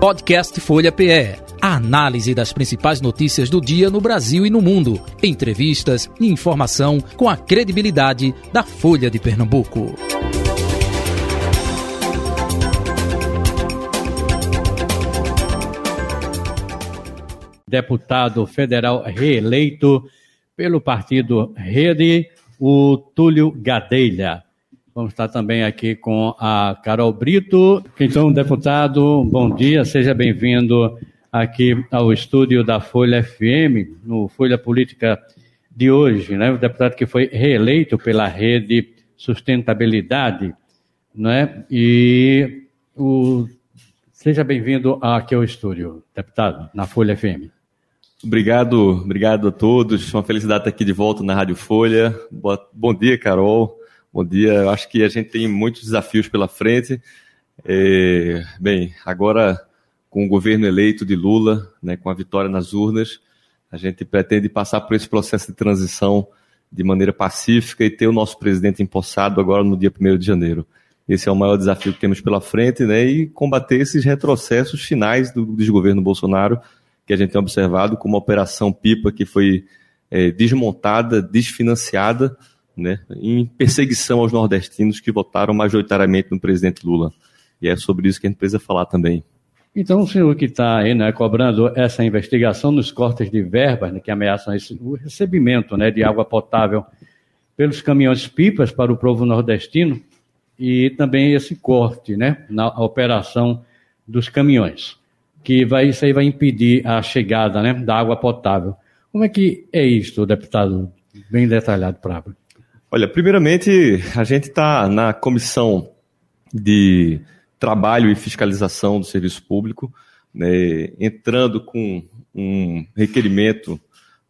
Podcast Folha PE. A análise das principais notícias do dia no Brasil e no mundo. Entrevistas e informação com a credibilidade da Folha de Pernambuco. Deputado federal reeleito pelo partido Rede, o Túlio Gadelha. Vamos estar também aqui com a Carol Brito. Então, deputado, bom dia, seja bem-vindo aqui ao estúdio da Folha FM, no Folha Política de hoje, né? O deputado que foi reeleito pela Rede Sustentabilidade, né? E o... seja bem-vindo aqui ao estúdio, deputado, na Folha FM. Obrigado, obrigado a todos. Uma felicidade estar aqui de volta na Rádio Folha. Boa, bom dia, Carol. Bom dia. Eu acho que a gente tem muitos desafios pela frente. É, bem, agora com o governo eleito de Lula, né, com a vitória nas urnas, a gente pretende passar por esse processo de transição de maneira pacífica e ter o nosso presidente empossado agora no dia 1 de janeiro. Esse é o maior desafio que temos pela frente, né, e combater esses retrocessos finais do desgoverno Bolsonaro que a gente tem observado, como a Operação Pipa, que foi é, desmontada, desfinanciada, né, em perseguição aos nordestinos que votaram majoritariamente no presidente Lula. E é sobre isso que a gente precisa falar também. Então, o senhor que está aí né, cobrando essa investigação nos cortes de verbas né, que ameaçam esse, o recebimento né, de água potável pelos caminhões-pipas para o povo nordestino e também esse corte né, na operação dos caminhões, que vai, isso aí vai impedir a chegada né, da água potável. Como é que é isso, deputado? Bem detalhado para Olha, primeiramente, a gente está na comissão de trabalho e fiscalização do serviço público, né, entrando com um requerimento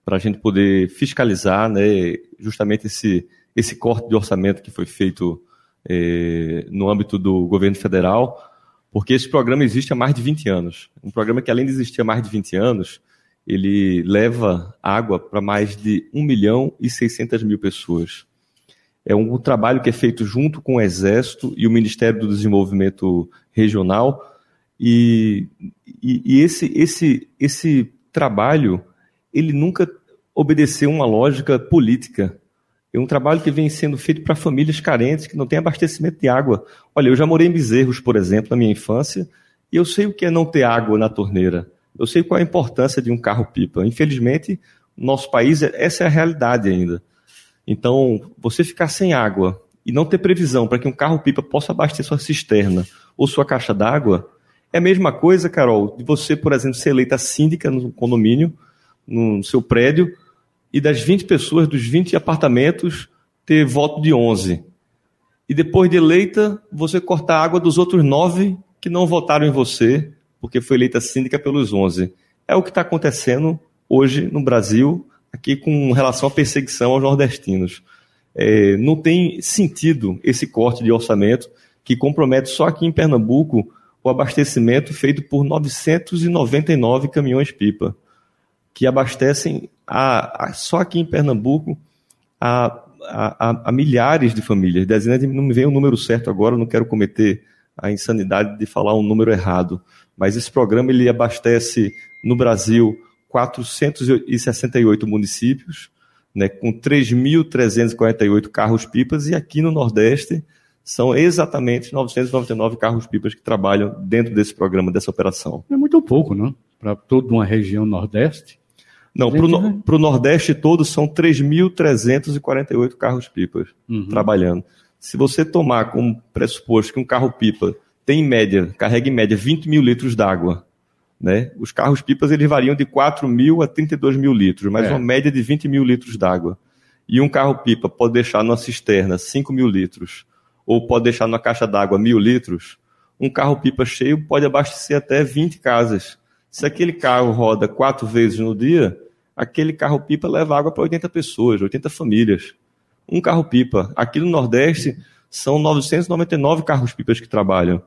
para a gente poder fiscalizar né, justamente esse, esse corte de orçamento que foi feito é, no âmbito do governo federal, porque esse programa existe há mais de 20 anos. Um programa que, além de existir há mais de 20 anos, ele leva água para mais de 1 milhão e 600 mil pessoas. É um trabalho que é feito junto com o Exército e o Ministério do Desenvolvimento Regional. E, e, e esse, esse, esse trabalho, ele nunca obedeceu uma lógica política. É um trabalho que vem sendo feito para famílias carentes que não têm abastecimento de água. Olha, eu já morei em Bezerros, por exemplo, na minha infância, e eu sei o que é não ter água na torneira. Eu sei qual é a importância de um carro-pipa. Infelizmente, no nosso país, essa é a realidade ainda. Então, você ficar sem água e não ter previsão para que um carro-pipa possa abastecer sua cisterna ou sua caixa d'água, é a mesma coisa, Carol, de você, por exemplo, ser eleita síndica no condomínio, no seu prédio, e das 20 pessoas, dos 20 apartamentos, ter voto de 11. E depois de eleita, você cortar a água dos outros nove que não votaram em você, porque foi eleita síndica pelos 11. É o que está acontecendo hoje no Brasil, aqui com relação à perseguição aos nordestinos. É, não tem sentido esse corte de orçamento que compromete só aqui em Pernambuco o abastecimento feito por 999 caminhões-pipa, que abastecem a, a, só aqui em Pernambuco a, a, milhares de famílias. Dezenas de, não me vem o número certo agora, não quero cometer a insanidade de falar um número errado, mas esse programa ele abastece no Brasil 468 municípios, né, com 3.348 carros-pipas, e aqui no Nordeste são exatamente 999 carros-pipas que trabalham dentro desse programa, dessa operação. É muito pouco, não? Para toda uma região Nordeste? Não, para o no, Nordeste todo são 3.348 carros-pipas uhum. trabalhando. Se você tomar como pressuposto que um carro-pipa tem em média, carrega em média 20 mil litros d'água, né? Os carros-pipas eles variam de 4 mil a 32 mil litros, mas é. uma média de 20 mil litros d'água. E um carro-pipa pode deixar numa cisterna 5 mil litros, ou pode deixar numa caixa d'água mil litros. Um carro-pipa cheio pode abastecer até 20 casas. Se aquele carro roda quatro vezes no dia, aquele carro-pipa leva água para 80 pessoas, 80 famílias. Um carro-pipa. Aqui no Nordeste são 999 carros-pipas que trabalham.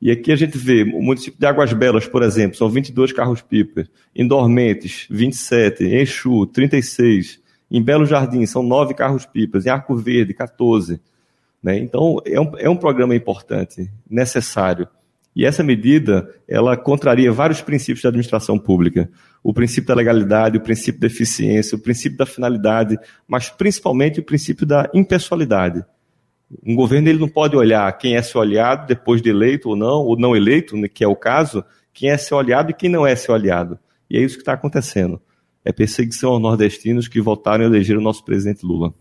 E aqui a gente vê o município de Águas Belas, por exemplo, são 22 carros-pipas. Em Dormentes, 27. Em Exu, 36. Em Belo Jardim, são 9 carros-pipas. Em Arco Verde, 14. Né? Então, é um, é um programa importante, necessário. E essa medida, ela contraria vários princípios da administração pública. O princípio da legalidade, o princípio da eficiência, o princípio da finalidade, mas principalmente o princípio da impessoalidade. Um governo ele não pode olhar quem é seu aliado depois de eleito ou não, ou não eleito, né, que é o caso, quem é seu aliado e quem não é seu aliado. E é isso que está acontecendo. É perseguição aos nordestinos que votaram e elegeram o nosso presidente Lula.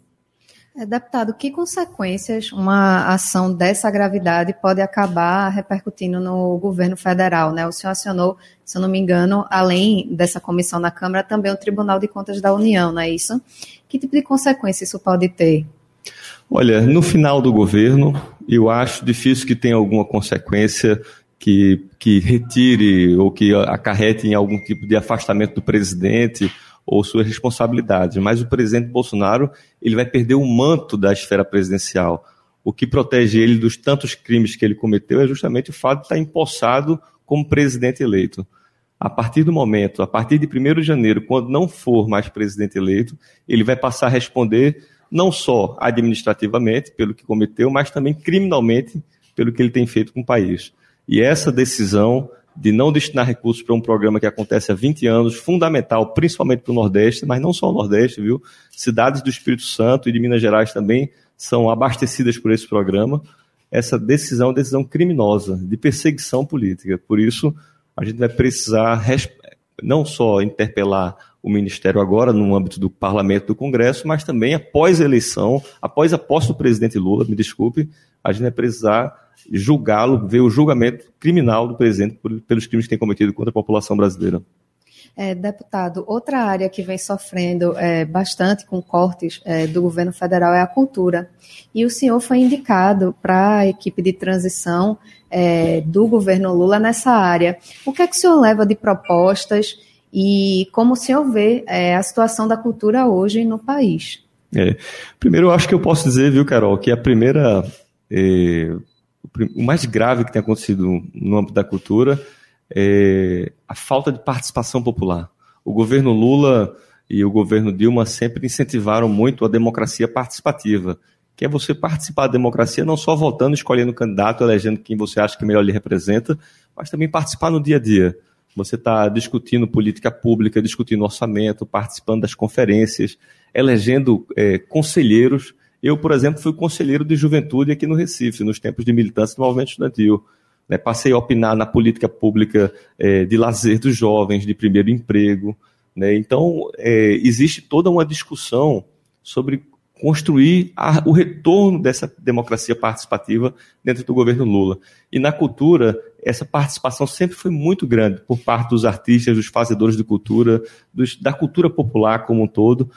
É, deputado, que consequências uma ação dessa gravidade pode acabar repercutindo no governo federal? Né? O senhor acionou, se eu não me engano, além dessa comissão na Câmara, também o Tribunal de Contas da União, não é isso? Que tipo de consequência isso pode ter? Olha, no final do governo, eu acho difícil que tenha alguma consequência que, que retire ou que acarrete em algum tipo de afastamento do presidente ou suas responsabilidades. Mas o presidente Bolsonaro ele vai perder o manto da esfera presidencial. O que protege ele dos tantos crimes que ele cometeu é justamente o fato de estar empossado como presidente eleito. A partir do momento, a partir de 1 de janeiro, quando não for mais presidente eleito, ele vai passar a responder não só administrativamente pelo que cometeu, mas também criminalmente pelo que ele tem feito com o país. E essa decisão de não destinar recursos para um programa que acontece há 20 anos, fundamental, principalmente para o Nordeste, mas não só o Nordeste, viu? Cidades do Espírito Santo e de Minas Gerais também são abastecidas por esse programa. Essa decisão é uma decisão criminosa, de perseguição política. Por isso, a gente vai precisar não só interpelar o Ministério agora no âmbito do Parlamento do Congresso, mas também após a eleição, após a posse do presidente Lula, me desculpe, a gente vai precisar julgá-lo, ver o julgamento criminal do presidente pelos crimes que tem cometido contra a população brasileira. É, deputado, outra área que vem sofrendo é, bastante com cortes é, do governo federal é a cultura. E o senhor foi indicado para a equipe de transição é, do governo Lula nessa área. O que é que o senhor leva de propostas e como o senhor vê é, a situação da cultura hoje no país? É, primeiro, eu acho que eu posso dizer, viu, Carol, que a primeira o mais grave que tem acontecido no âmbito da cultura é a falta de participação popular. O governo Lula e o governo Dilma sempre incentivaram muito a democracia participativa, que é você participar da democracia não só votando, escolhendo candidato, elegendo quem você acha que melhor lhe representa, mas também participar no dia a dia. Você está discutindo política pública, discutindo orçamento, participando das conferências, elegendo é, conselheiros eu, por exemplo, fui conselheiro de juventude aqui no Recife, nos tempos de militância do movimento estudantil. Né? Passei a opinar na política pública é, de lazer dos jovens, de primeiro emprego. Né? Então, é, existe toda uma discussão sobre construir a, o retorno dessa democracia participativa dentro do governo Lula. E na cultura, essa participação sempre foi muito grande por parte dos artistas, dos fazedores de cultura, dos, da cultura popular como um todo.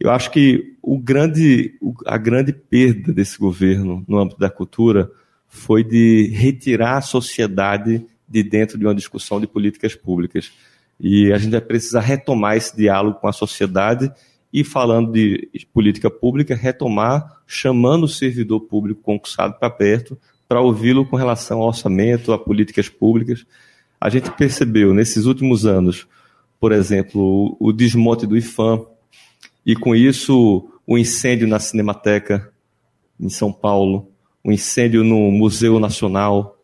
Eu acho que o grande, a grande perda desse governo no âmbito da cultura foi de retirar a sociedade de dentro de uma discussão de políticas públicas. E a gente vai precisar retomar esse diálogo com a sociedade e, falando de política pública, retomar chamando o servidor público concursado para perto para ouvi-lo com relação ao orçamento, a políticas públicas. A gente percebeu nesses últimos anos, por exemplo, o desmonte do IFAM, e com isso, o incêndio na Cinemateca em São Paulo, o incêndio no Museu Nacional.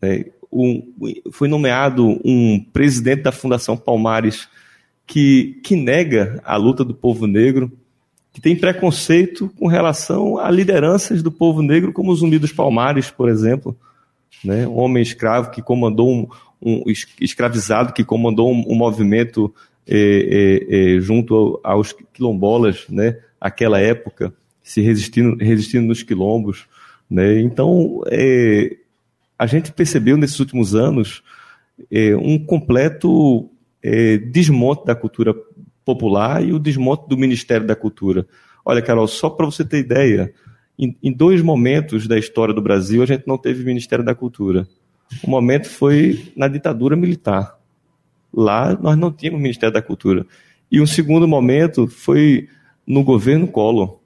Né? Um, foi nomeado um presidente da Fundação Palmares que, que nega a luta do povo negro, que tem preconceito com relação a lideranças do povo negro, como o Zumbi dos Palmares, por exemplo. Né? Um homem escravo que comandou um, um escravizado que comandou um, um movimento é, é, é, junto aos quilombolas, né, aquela época, se resistindo, resistindo nos quilombos. Né? Então, é, a gente percebeu nesses últimos anos é, um completo é, desmonte da cultura popular e o desmonte do Ministério da Cultura. Olha, Carol, só para você ter ideia, em, em, dois momentos da história do Brasil a gente não teve Ministério da Cultura. Um momento foi na ditadura militar. Lá nós não tínhamos Ministério da Cultura. E um segundo momento foi no governo Collor.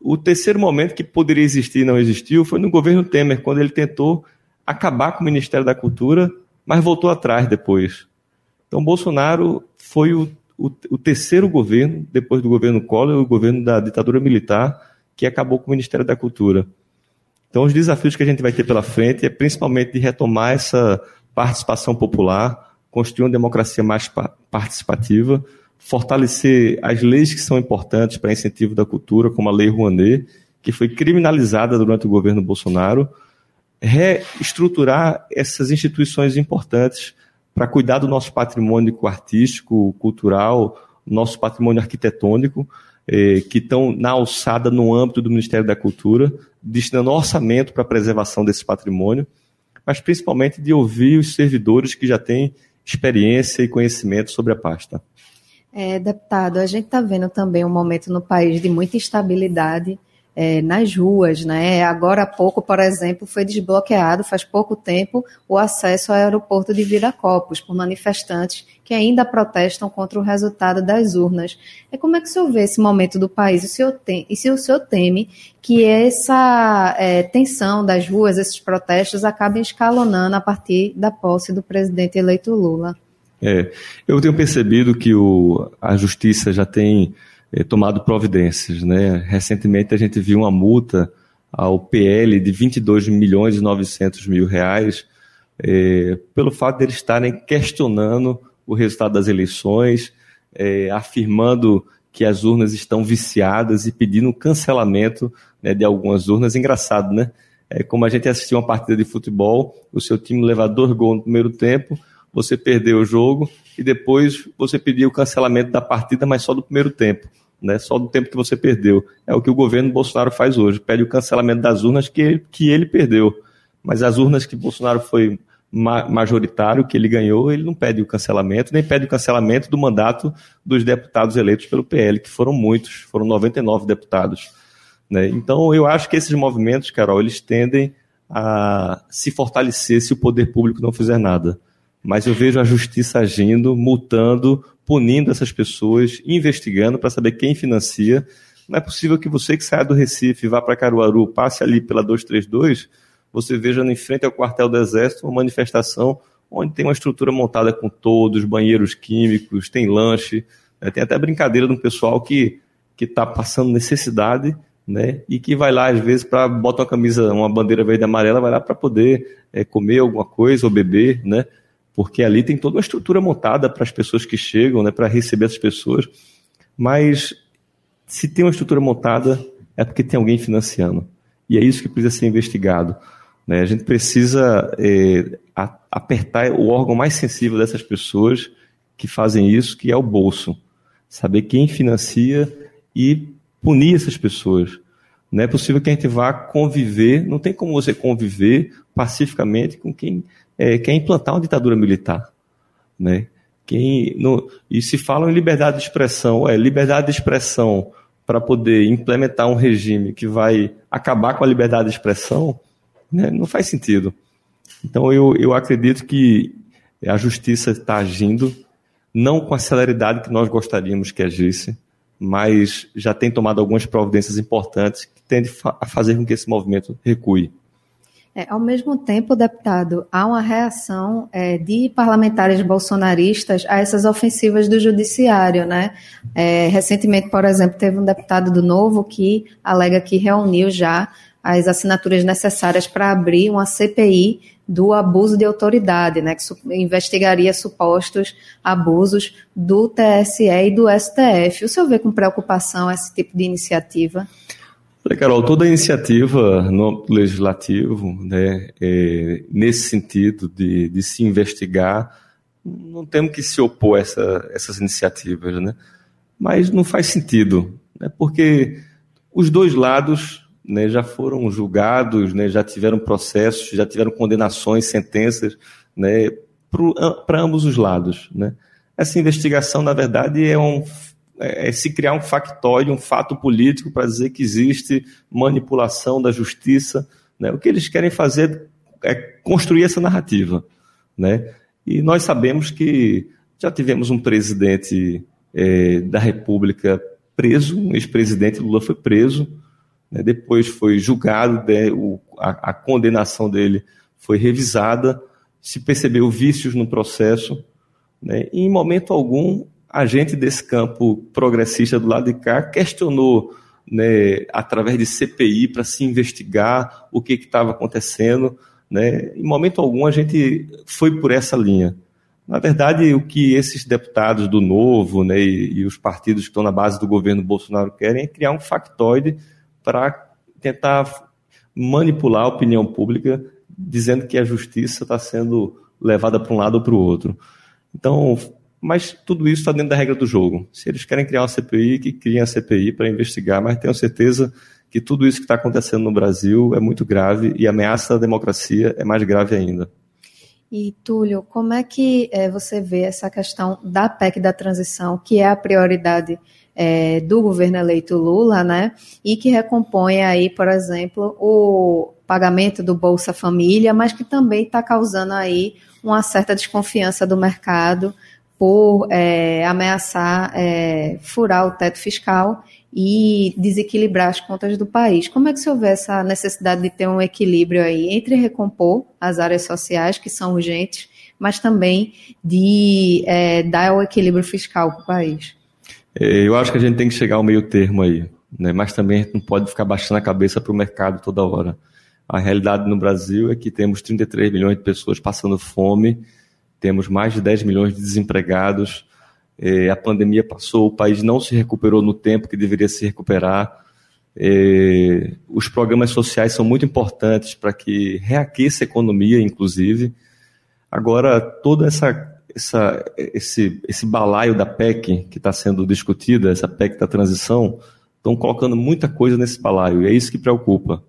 O terceiro momento que poderia existir e não existiu foi no governo Temer, quando ele tentou acabar com o Ministério da Cultura, mas voltou atrás depois. Então, Bolsonaro foi o, o, o terceiro governo, depois do governo Collor, o governo da ditadura militar, que acabou com o Ministério da Cultura. Então, os desafios que a gente vai ter pela frente é principalmente de retomar essa participação popular, construir uma democracia mais participativa, fortalecer as leis que são importantes para incentivo da cultura, como a Lei Rouanet, que foi criminalizada durante o governo Bolsonaro, reestruturar essas instituições importantes para cuidar do nosso patrimônio artístico, cultural, nosso patrimônio arquitetônico, eh, que estão na alçada no âmbito do Ministério da Cultura, destinando orçamento para a preservação desse patrimônio, mas principalmente de ouvir os servidores que já têm experiência e conhecimento sobre a pasta. É, deputado, a gente está vendo também um momento no país de muita instabilidade é, nas ruas, né? Agora há pouco, por exemplo, foi desbloqueado, faz pouco tempo, o acesso ao aeroporto de Viracopos por manifestantes que ainda protestam contra o resultado das urnas. É como é que o senhor vê esse momento do país? O senhor tem, e se o senhor teme que essa é, tensão das ruas, esses protestos, acabem escalonando a partir da posse do presidente eleito Lula? É, eu tenho percebido que o, a justiça já tem é, tomado providências. Né? Recentemente a gente viu uma multa ao PL de 22 milhões e 900 mil reais é, pelo fato de eles estarem questionando o resultado das eleições, é, afirmando que as urnas estão viciadas e pedindo cancelamento né, de algumas urnas. Engraçado, né? É como a gente assistiu uma partida de futebol, o seu time leva dois gols no primeiro tempo, você perdeu o jogo e depois você pediu o cancelamento da partida, mas só do primeiro tempo, né? só do tempo que você perdeu. É o que o governo Bolsonaro faz hoje, pede o cancelamento das urnas que ele, que ele perdeu. Mas as urnas que Bolsonaro foi majoritário, que ele ganhou, ele não pede o cancelamento, nem pede o cancelamento do mandato dos deputados eleitos pelo PL, que foram muitos, foram 99 deputados. Né? Então, eu acho que esses movimentos, Carol, eles tendem a se fortalecer se o poder público não fizer nada mas eu vejo a justiça agindo, multando, punindo essas pessoas, investigando para saber quem financia. Não é possível que você que saia do Recife, vá para Caruaru, passe ali pela 232, você veja em frente ao quartel do Exército uma manifestação onde tem uma estrutura montada com todos, banheiros químicos, tem lanche, né? tem até brincadeira de um pessoal que que está passando necessidade, né? E que vai lá às vezes para bota uma camisa, uma bandeira verde e amarela, vai lá para poder é, comer alguma coisa ou beber, né? Porque ali tem toda uma estrutura montada para as pessoas que chegam, né, para receber as pessoas. Mas se tem uma estrutura montada, é porque tem alguém financiando. E é isso que precisa ser investigado. Né? A gente precisa é, apertar o órgão mais sensível dessas pessoas que fazem isso, que é o bolso. Saber quem financia e punir essas pessoas. Não é possível que a gente vá conviver, não tem como você conviver pacificamente com quem é, quer implantar uma ditadura militar. Né? Quem, e se fala em liberdade de expressão, é liberdade de expressão para poder implementar um regime que vai acabar com a liberdade de expressão, né, não faz sentido. Então eu, eu acredito que a justiça está agindo, não com a celeridade que nós gostaríamos que agisse, mas já tem tomado algumas providências importantes que tendem a fazer com que esse movimento recue. É, ao mesmo tempo, deputado, há uma reação é, de parlamentares bolsonaristas a essas ofensivas do judiciário, né? É, recentemente, por exemplo, teve um deputado do Novo que alega que reuniu já as assinaturas necessárias para abrir uma CPI do abuso de autoridade, né, que investigaria supostos abusos do TSE e do STF. O senhor vê com preocupação esse tipo de iniciativa? Carol, toda iniciativa no legislativo, né, é, nesse sentido de, de, se investigar, não temos que se opor a essa, essas iniciativas, né? Mas não faz sentido, né, porque os dois lados né, já foram julgados, né, já tiveram processos, já tiveram condenações, sentenças, né, para ambos os lados, né? Essa investigação, na verdade, é um é, é, se criar um factório, um fato político para dizer que existe manipulação da justiça. Né? O que eles querem fazer é construir essa narrativa. Né? E nós sabemos que já tivemos um presidente é, da República preso, um ex-presidente Lula foi preso, né? depois foi julgado, né? o, a, a condenação dele foi revisada, se percebeu vícios no processo, né? e em momento algum a gente desse campo progressista do lado de cá questionou né, através de CPI para se investigar o que estava acontecendo. Né? Em momento algum a gente foi por essa linha. Na verdade, o que esses deputados do Novo né, e, e os partidos que estão na base do governo Bolsonaro querem é criar um factoide para tentar manipular a opinião pública, dizendo que a justiça está sendo levada para um lado ou para o outro. Então, mas tudo isso está dentro da regra do jogo. Se eles querem criar uma CPI, que criem a CPI para investigar, mas tenho certeza que tudo isso que está acontecendo no Brasil é muito grave e a ameaça à democracia é mais grave ainda. E, Túlio, como é que é, você vê essa questão da PEC da transição, que é a prioridade é, do governo eleito Lula, né? E que recompõe aí, por exemplo, o pagamento do Bolsa Família, mas que também está causando aí uma certa desconfiança do mercado por é, ameaçar é, furar o teto fiscal e desequilibrar as contas do país. Como é que se houver essa necessidade de ter um equilíbrio aí entre recompor as áreas sociais, que são urgentes, mas também de é, dar o equilíbrio fiscal para o país? É, eu acho que a gente tem que chegar ao meio termo aí, né? mas também a gente não pode ficar baixando a cabeça para o mercado toda hora. A realidade no Brasil é que temos 33 milhões de pessoas passando fome, temos mais de 10 milhões de desempregados, é, a pandemia passou, o país não se recuperou no tempo que deveria se recuperar. É, os programas sociais são muito importantes para que reaqueça a economia, inclusive. Agora, toda essa, essa esse, esse balaio da PEC que está sendo discutida, essa PEC da transição, estão colocando muita coisa nesse balaio, e é isso que preocupa.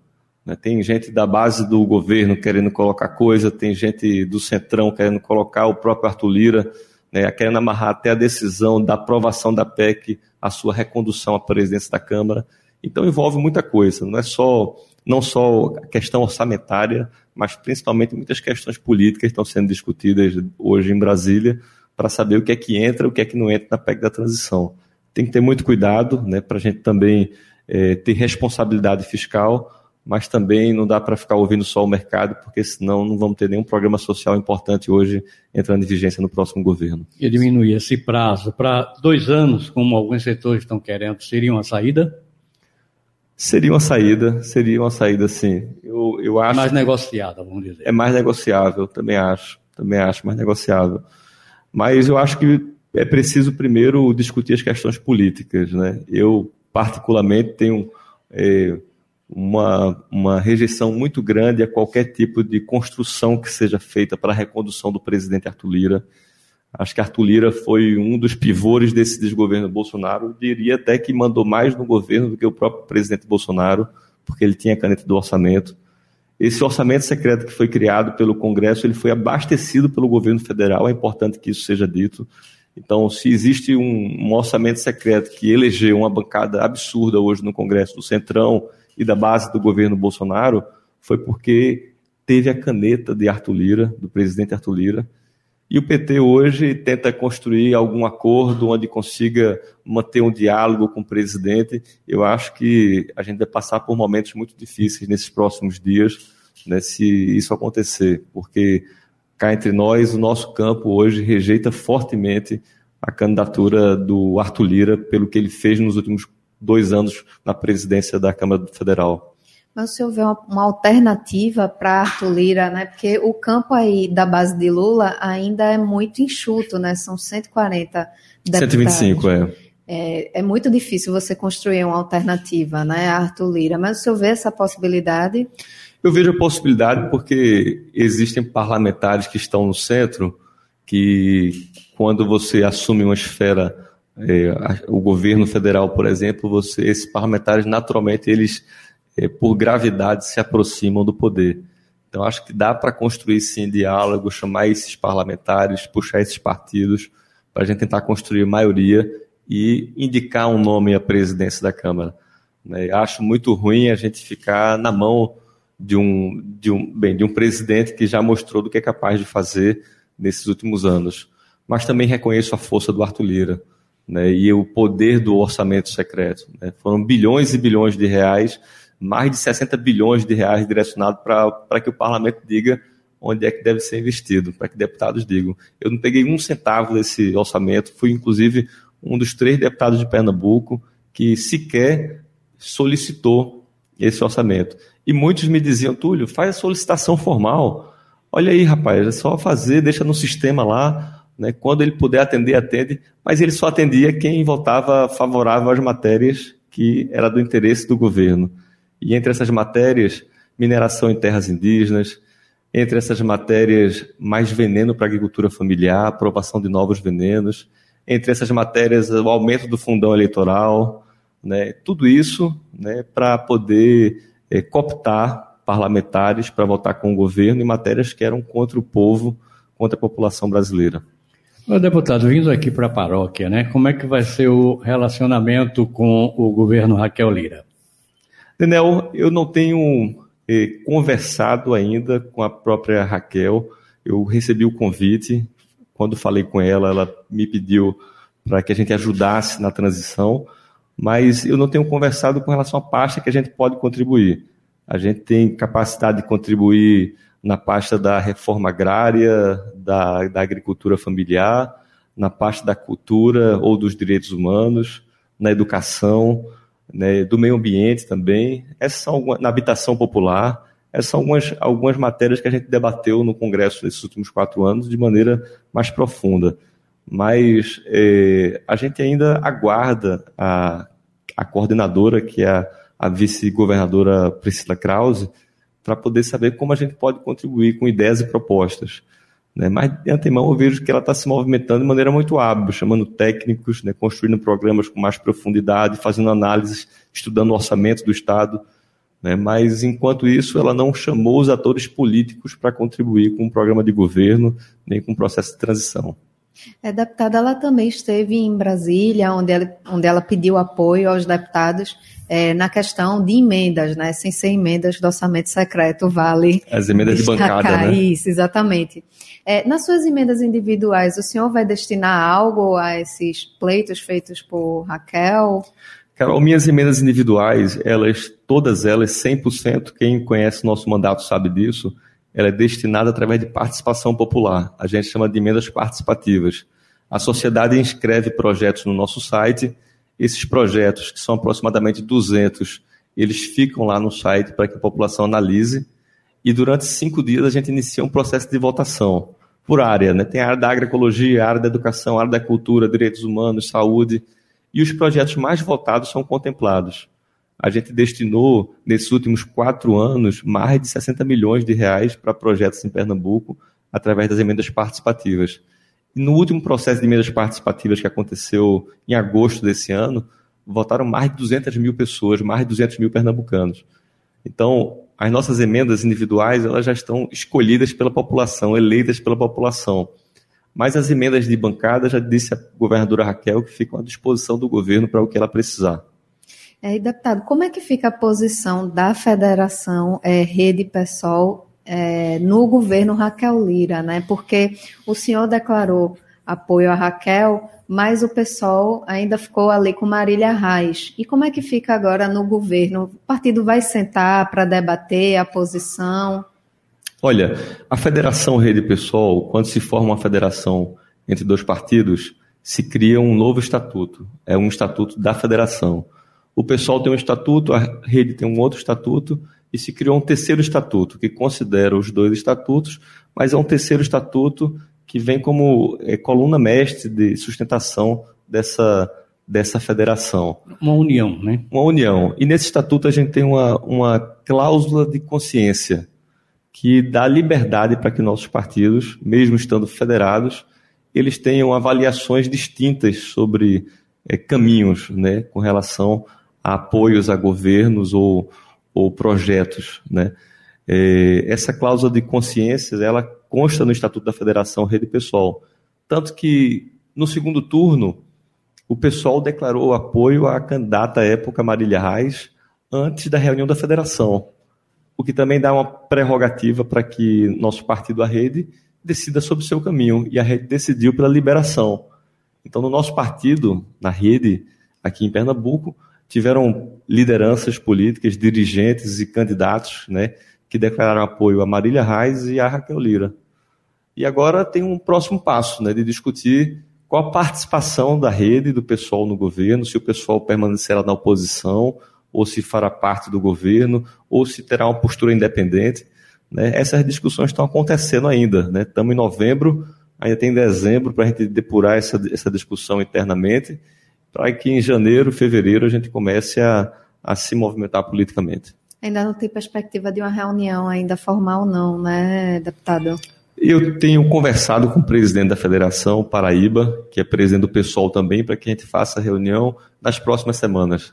Né? Tem gente da base do governo querendo colocar coisa, tem gente do centrão querendo colocar, o próprio Arthur Lira né, querendo amarrar até a decisão da aprovação da PEC, a sua recondução à presidência da Câmara. Então envolve muita coisa, não é só não só a questão orçamentária, mas principalmente muitas questões políticas estão sendo discutidas hoje em Brasília para saber o que é que entra, o que é que não entra na PEC da transição. Tem que ter muito cuidado, né, para a gente também é, ter responsabilidade fiscal, mas também não dá para ficar ouvindo só o mercado, porque senão não vamos ter nenhum programa social importante hoje entrando em vigência no próximo governo. E diminuir esse prazo para dois anos, como alguns setores estão querendo, seria uma saída? Seria uma saída, seria uma saída sim. Eu, eu acho mais negociada, vamos dizer. É mais negociável, também acho. Também acho mais negociável. Mas eu acho que é preciso primeiro discutir as questões políticas. Né? Eu, particularmente, tenho. É, uma, uma rejeição muito grande a qualquer tipo de construção que seja feita para a recondução do presidente Arthur Lira. Acho que Arthur Lira foi um dos pivôs desse desgoverno Bolsonaro. Eu diria até que mandou mais no governo do que o próprio presidente Bolsonaro, porque ele tinha a caneta do orçamento. Esse orçamento secreto que foi criado pelo Congresso, ele foi abastecido pelo governo federal, é importante que isso seja dito. Então, se existe um, um orçamento secreto que elegeu uma bancada absurda hoje no Congresso do Centrão, e da base do governo Bolsonaro foi porque teve a caneta de Arthur Lira, do presidente Arthur Lira, e o PT hoje tenta construir algum acordo onde consiga manter um diálogo com o presidente. Eu acho que a gente vai passar por momentos muito difíceis nesses próximos dias, né, se isso acontecer, porque cá entre nós, o nosso campo hoje rejeita fortemente a candidatura do Arthur Lira pelo que ele fez nos últimos dois anos na presidência da Câmara Federal. Mas se houver uma, uma alternativa para Arthur Lira, né? Porque o campo aí da base de Lula ainda é muito enxuto, né? São 140 deputados. 125, é. É, é muito difícil você construir uma alternativa, né, Arthur Lira. Mas se houver essa possibilidade. Eu vejo a possibilidade porque existem parlamentares que estão no centro que, quando você assume uma esfera é, o governo federal, por exemplo, você, esses parlamentares naturalmente eles por gravidade se aproximam do poder. Então acho que dá para construir sim diálogo, chamar esses parlamentares, puxar esses partidos para a gente tentar construir maioria e indicar um nome à presidência da Câmara. Né? Acho muito ruim a gente ficar na mão de um, de um, bem, de um presidente que já mostrou do que é capaz de fazer nesses últimos anos. Mas também reconheço a força do Arthur Lira né, e o poder do orçamento secreto. Né? Foram bilhões e bilhões de reais, mais de 60 bilhões de reais direcionados para que o parlamento diga onde é que deve ser investido, para que deputados digam. Eu não peguei um centavo desse orçamento, fui inclusive um dos três deputados de Pernambuco que sequer solicitou esse orçamento. E muitos me diziam, Túlio, faz a solicitação formal. Olha aí, rapaz, é só fazer, deixa no sistema lá, né? quando ele puder atender, atende. Mas ele só atendia quem votava favorável às matérias que era do interesse do governo. E entre essas matérias, mineração em terras indígenas, entre essas matérias, mais veneno para a agricultura familiar, aprovação de novos venenos, entre essas matérias, o aumento do fundão eleitoral, né, tudo isso né, para poder é, cooptar parlamentares para votar com o governo em matérias que eram contra o povo, contra a população brasileira. Deputado, vindo aqui para a paróquia, né, como é que vai ser o relacionamento com o governo Raquel Lira? Daniel, eu não tenho eh, conversado ainda com a própria Raquel. Eu recebi o convite. Quando falei com ela, ela me pediu para que a gente ajudasse na transição, mas eu não tenho conversado com relação à pasta que a gente pode contribuir. A gente tem capacidade de contribuir na pasta da reforma agrária, da, da agricultura familiar, na pasta da cultura ou dos direitos humanos, na educação, né, do meio ambiente também, essas são algumas, na habitação popular, essas são algumas, algumas matérias que a gente debateu no Congresso nesses últimos quatro anos de maneira mais profunda. Mas é, a gente ainda aguarda a, a coordenadora, que é a, a vice-governadora Priscila Krause, para poder saber como a gente pode contribuir com ideias e propostas. Né? Mas, de antemão, eu vejo que ela está se movimentando de maneira muito hábil, chamando técnicos, né? construindo programas com mais profundidade, fazendo análises, estudando o orçamento do Estado. Né? Mas, enquanto isso, ela não chamou os atores políticos para contribuir com o programa de governo, nem com o processo de transição. É, deputada, ela também esteve em Brasília, onde ela, onde ela pediu apoio aos deputados é, na questão de emendas, né? Sem ser emendas do orçamento secreto, vale. As emendas de bancada, né? Isso, exatamente. É, nas suas emendas individuais, o senhor vai destinar algo a esses pleitos feitos por Raquel? Carol, minhas emendas individuais, elas, todas elas, 100%, quem conhece nosso mandato sabe disso, ela é destinada através de participação popular. A gente chama de emendas participativas. A sociedade inscreve projetos no nosso site. Esses projetos, que são aproximadamente 200, eles ficam lá no site para que a população analise. E durante cinco dias a gente inicia um processo de votação por área. Né? Tem a área da agroecologia, a área da educação, a área da cultura, direitos humanos, saúde. E os projetos mais votados são contemplados a gente destinou, nesses últimos quatro anos, mais de 60 milhões de reais para projetos em Pernambuco, através das emendas participativas. E no último processo de emendas participativas que aconteceu em agosto desse ano, votaram mais de 200 mil pessoas, mais de 200 mil pernambucanos. Então, as nossas emendas individuais, elas já estão escolhidas pela população, eleitas pela população. Mas as emendas de bancada, já disse a governadora Raquel, que ficam à disposição do governo para o que ela precisar. É, deputado, como é que fica a posição da Federação é, Rede Pessoal é, no governo Raquel Lira, né? Porque o senhor declarou apoio a Raquel, mas o pessoal ainda ficou ali com Marília Reis. E como é que fica agora no governo? O partido vai sentar para debater a posição? Olha, a Federação Rede Pessoal, quando se forma uma federação entre dois partidos, se cria um novo estatuto. É um estatuto da federação. O pessoal tem um estatuto, a rede tem um outro estatuto, e se criou um terceiro estatuto, que considera os dois estatutos, mas é um terceiro estatuto que vem como é, coluna mestre de sustentação dessa, dessa federação. Uma união, né? Uma união. E nesse estatuto a gente tem uma, uma cláusula de consciência que dá liberdade para que nossos partidos, mesmo estando federados, eles tenham avaliações distintas sobre é, caminhos né, com relação apoios a governos ou, ou projetos. Né? É, essa cláusula de consciência ela consta no Estatuto da Federação Rede Pessoal. Tanto que, no segundo turno, o pessoal declarou apoio à candidata à época Marília Reis antes da reunião da federação, o que também dá uma prerrogativa para que nosso partido, a Rede, decida sobre o seu caminho. E a Rede decidiu pela liberação. Então, no nosso partido, na Rede, aqui em Pernambuco, tiveram lideranças políticas, dirigentes e candidatos né, que declararam apoio a Marília Reis e a Raquel Lira. E agora tem um próximo passo né, de discutir qual a participação da rede do pessoal no governo, se o pessoal permanecerá na oposição ou se fará parte do governo, ou se terá uma postura independente. Né? Essas discussões estão acontecendo ainda. Né? Estamos em novembro, ainda tem dezembro para a gente depurar essa, essa discussão internamente, para que em janeiro, fevereiro, a gente comece a, a se movimentar politicamente. Ainda não tem perspectiva de uma reunião ainda formal, não, né, deputado? Eu tenho conversado com o presidente da Federação Paraíba, que é presidente do pessoal também, para que a gente faça a reunião nas próximas semanas.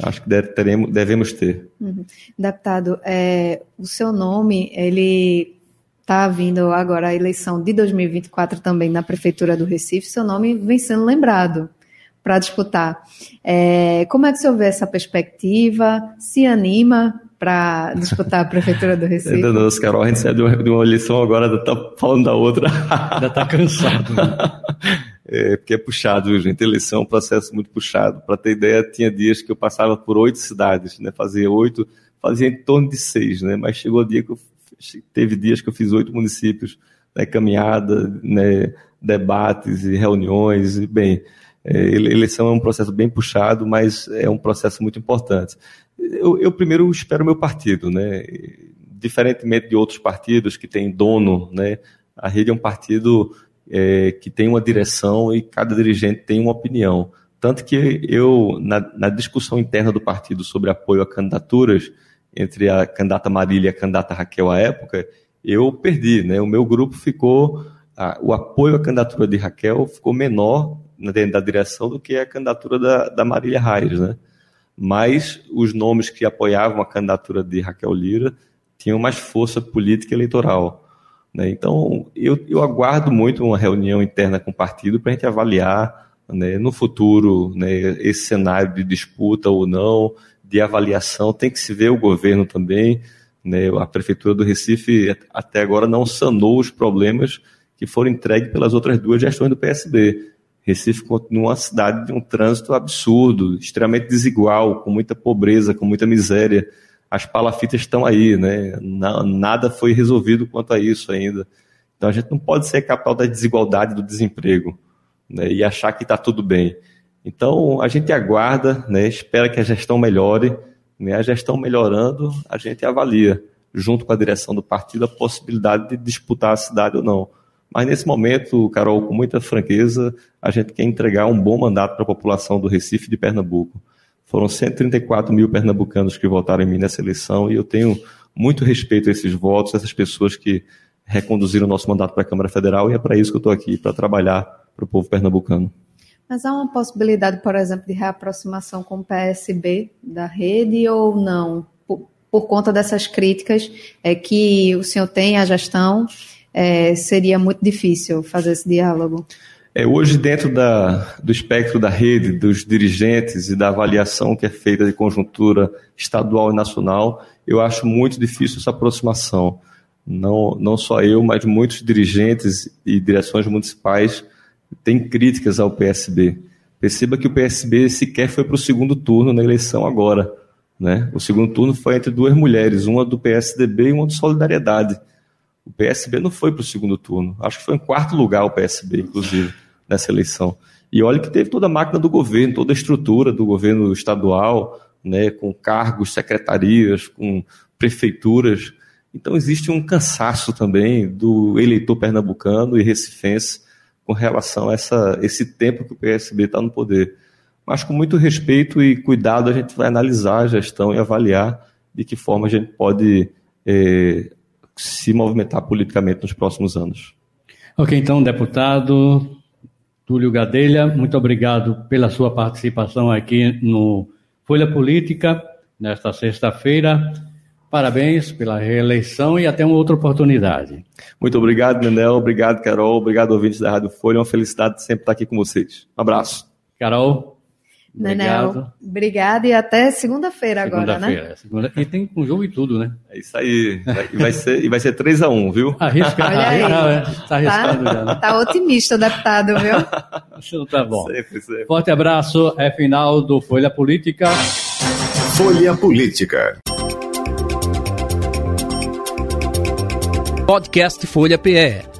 Acho que teremos, devemos ter. Uhum. Deputado, é, o seu nome, ele está vindo agora a eleição de 2024 também na Prefeitura do Recife, seu nome vem sendo lembrado para disputar. É, como é que o senhor vê essa perspectiva? Se anima para disputar a Prefeitura do Recife? Ainda não, Carol, a gente saiu de uma, eleição agora, está falando da outra. Ainda está cansado. Né? É, porque é puxado, gente. Eleição é um processo muito puxado. Para ter ideia, tinha dias que eu passava por oito cidades, né? Fazia oito, fazia em torno de seis, né? Mas chegou o dia que eu teve dias que eu fiz oito municípios, né? Caminhada, né? Debates e reuniões, e bem. É, eleição é um processo bem puxado, mas é um processo muito importante. Eu, eu primeiro espero o meu partido, né? Diferentemente de outros partidos que têm dono, né? A rede é um partido é, que tem uma direção e cada dirigente tem uma opinião. Tanto que eu, na, na, discussão interna do partido sobre apoio a candidaturas, entre a candidata Marília e a candidata Raquel à época, eu perdi, né? O meu grupo ficou, a, o apoio à candidatura de Raquel ficou menor dentro da direção do que a candidatura da, da Marília Reis, né? Mas os nomes que apoiavam a candidatura de Raquel Lira tinham mais força política eleitoral. Né? Então, eu, eu aguardo muito uma reunião interna com o partido para a gente avaliar né, no futuro né, esse cenário de disputa ou não, de avaliação. Tem que se ver o governo também. Né? A Prefeitura do Recife até agora não sanou os problemas que foram entregues pelas outras duas gestões do PSB. Recife continua uma cidade de um trânsito absurdo, extremamente desigual, com muita pobreza, com muita miséria. As palafitas estão aí, né? Nada foi resolvido quanto a isso ainda. Então a gente não pode ser capital da desigualdade do desemprego né? e achar que está tudo bem. Então a gente aguarda, né? espera que a gestão melhore. Né? A gestão melhorando, a gente avalia, junto com a direção do partido, a possibilidade de disputar a cidade ou não. Mas nesse momento, Carol, com muita franqueza, a gente quer entregar um bom mandato para a população do Recife e de Pernambuco. Foram 134 mil pernambucanos que votaram em mim nessa eleição e eu tenho muito respeito a esses votos, a essas pessoas que reconduziram o nosso mandato para a Câmara Federal e é para isso que eu estou aqui, para trabalhar para o povo pernambucano. Mas há uma possibilidade, por exemplo, de reaproximação com o PSB da rede ou não? Por, por conta dessas críticas é, que o senhor tem à gestão é, seria muito difícil fazer esse diálogo. É, hoje, dentro da, do espectro da rede, dos dirigentes e da avaliação que é feita de conjuntura estadual e nacional, eu acho muito difícil essa aproximação. Não, não só eu, mas muitos dirigentes e direções municipais têm críticas ao PSB. Perceba que o PSB sequer foi para o segundo turno na eleição agora. Né? O segundo turno foi entre duas mulheres, uma do PSDB e uma do Solidariedade. O PSB não foi para o segundo turno. Acho que foi em quarto lugar o PSB, inclusive, nessa eleição. E olha que teve toda a máquina do governo, toda a estrutura do governo estadual, né, com cargos, secretarias, com prefeituras. Então existe um cansaço também do eleitor pernambucano e recifense com relação a essa, esse tempo que o PSB está no poder. Mas com muito respeito e cuidado a gente vai analisar a gestão e avaliar de que forma a gente pode é, se movimentar politicamente nos próximos anos. Ok, então, deputado Túlio Gadelha, muito obrigado pela sua participação aqui no Folha Política nesta sexta-feira. Parabéns pela reeleição e até uma outra oportunidade. Muito obrigado, Nenel. Obrigado, Carol. Obrigado, ouvintes da Rádio Folha. É uma felicidade sempre estar aqui com vocês. Um abraço. Carol. Nenel, obrigada e até segunda-feira segunda agora, né? Segunda E tem com jogo e tudo, né? É isso aí. E vai ser, e vai ser 3x1, viu? Arrisca, Olha aí. É, tá arriscado tá, já. Né? Tá otimista o deputado, viu? Isso tá bom. Sempre, sempre. Forte abraço. É final do Folha Política. Folha Política. Podcast Folha PE